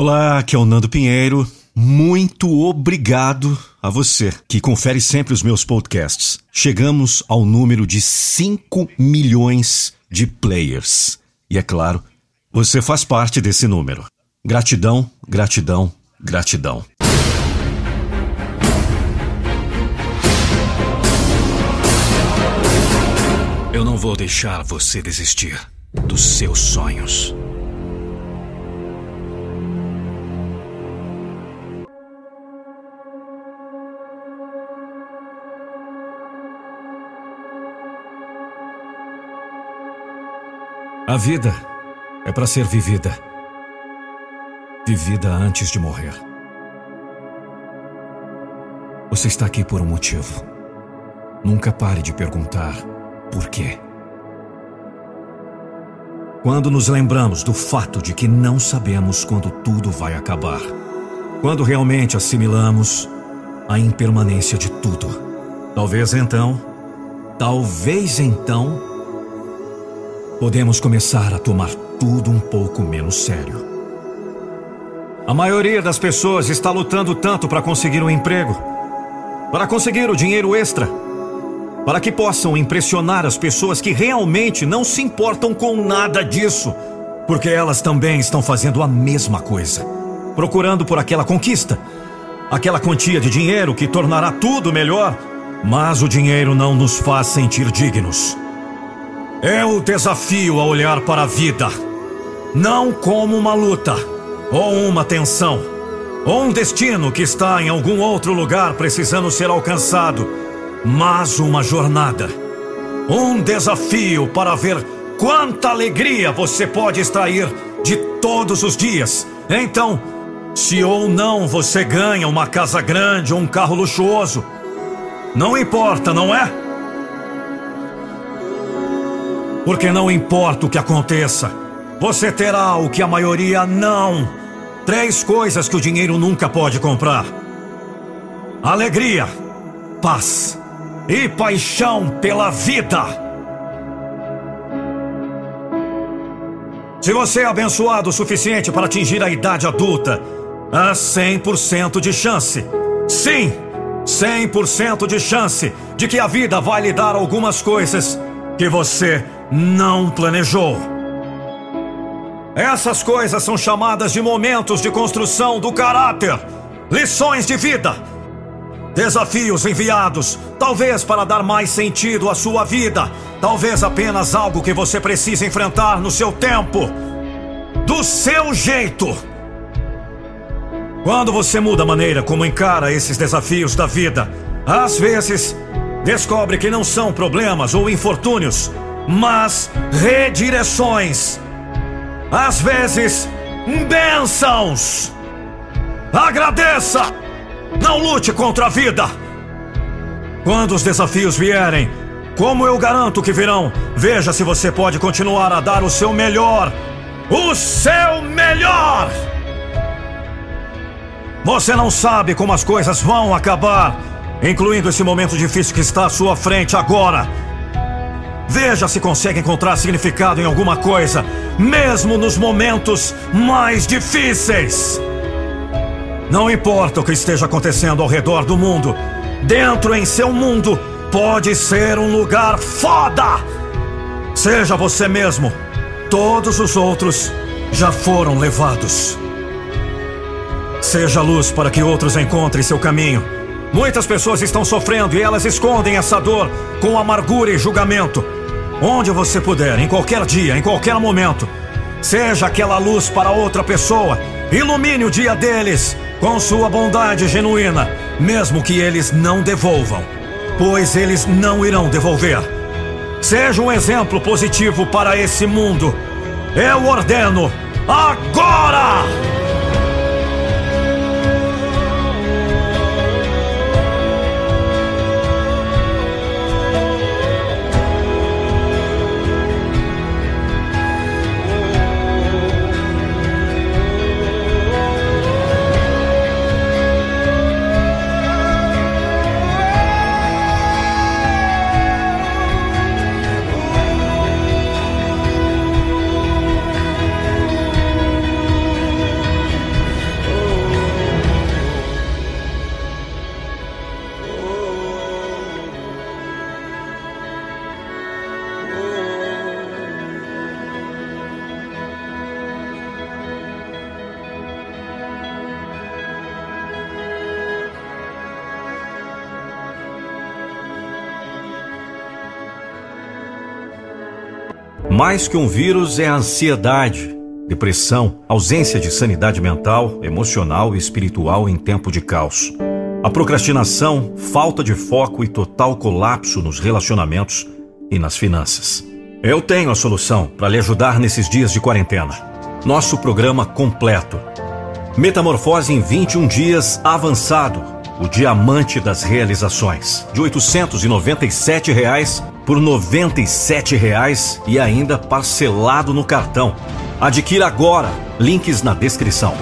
Olá, aqui é o Nando Pinheiro. Muito obrigado a você que confere sempre os meus podcasts. Chegamos ao número de 5 milhões de players. E é claro, você faz parte desse número. Gratidão, gratidão, gratidão. Eu não vou deixar você desistir dos seus sonhos. A vida é para ser vivida. Vivida antes de morrer. Você está aqui por um motivo. Nunca pare de perguntar por quê. Quando nos lembramos do fato de que não sabemos quando tudo vai acabar. Quando realmente assimilamos a impermanência de tudo. Talvez então, talvez então, podemos começar a tomar tudo um pouco menos sério. A maioria das pessoas está lutando tanto para conseguir um emprego, para conseguir o dinheiro extra, para que possam impressionar as pessoas que realmente não se importam com nada disso, porque elas também estão fazendo a mesma coisa, procurando por aquela conquista, aquela quantia de dinheiro que tornará tudo melhor, mas o dinheiro não nos faz sentir dignos. É o desafio a olhar para a vida, não como uma luta, ou uma tensão, ou um destino que está em algum outro lugar precisando ser alcançado, mas uma jornada. Um desafio para ver quanta alegria você pode extrair de todos os dias. Então, se ou não você ganha uma casa grande ou um carro luxuoso, não importa, não é? Porque não importa o que aconteça, você terá o que a maioria não. Três coisas que o dinheiro nunca pode comprar: alegria, paz e paixão pela vida. Se você é abençoado o suficiente para atingir a idade adulta, há 100% de chance. Sim, 100% de chance de que a vida vai lhe dar algumas coisas que você não planejou. Essas coisas são chamadas de momentos de construção do caráter, lições de vida, desafios enviados, talvez para dar mais sentido à sua vida, talvez apenas algo que você precisa enfrentar no seu tempo, do seu jeito. Quando você muda a maneira como encara esses desafios da vida, às vezes descobre que não são problemas ou infortúnios mas redireções. Às vezes, bênçãos. Agradeça! Não lute contra a vida! Quando os desafios vierem, como eu garanto que virão, veja se você pode continuar a dar o seu melhor. O seu melhor! Você não sabe como as coisas vão acabar, incluindo esse momento difícil que está à sua frente agora. Veja se consegue encontrar significado em alguma coisa, mesmo nos momentos mais difíceis. Não importa o que esteja acontecendo ao redor do mundo, dentro em seu mundo pode ser um lugar foda. Seja você mesmo, todos os outros já foram levados. Seja luz para que outros encontrem seu caminho. Muitas pessoas estão sofrendo e elas escondem essa dor com amargura e julgamento. Onde você puder, em qualquer dia, em qualquer momento. Seja aquela luz para outra pessoa. Ilumine o dia deles com sua bondade genuína, mesmo que eles não devolvam, pois eles não irão devolver. Seja um exemplo positivo para esse mundo. Eu ordeno agora! Mais que um vírus, é a ansiedade, depressão, ausência de sanidade mental, emocional e espiritual em tempo de caos. A procrastinação, falta de foco e total colapso nos relacionamentos e nas finanças. Eu tenho a solução para lhe ajudar nesses dias de quarentena. Nosso programa completo. Metamorfose em 21 dias avançado. O diamante das realizações. De 897 reais por 97 reais e ainda parcelado no cartão. Adquira agora. Links na descrição.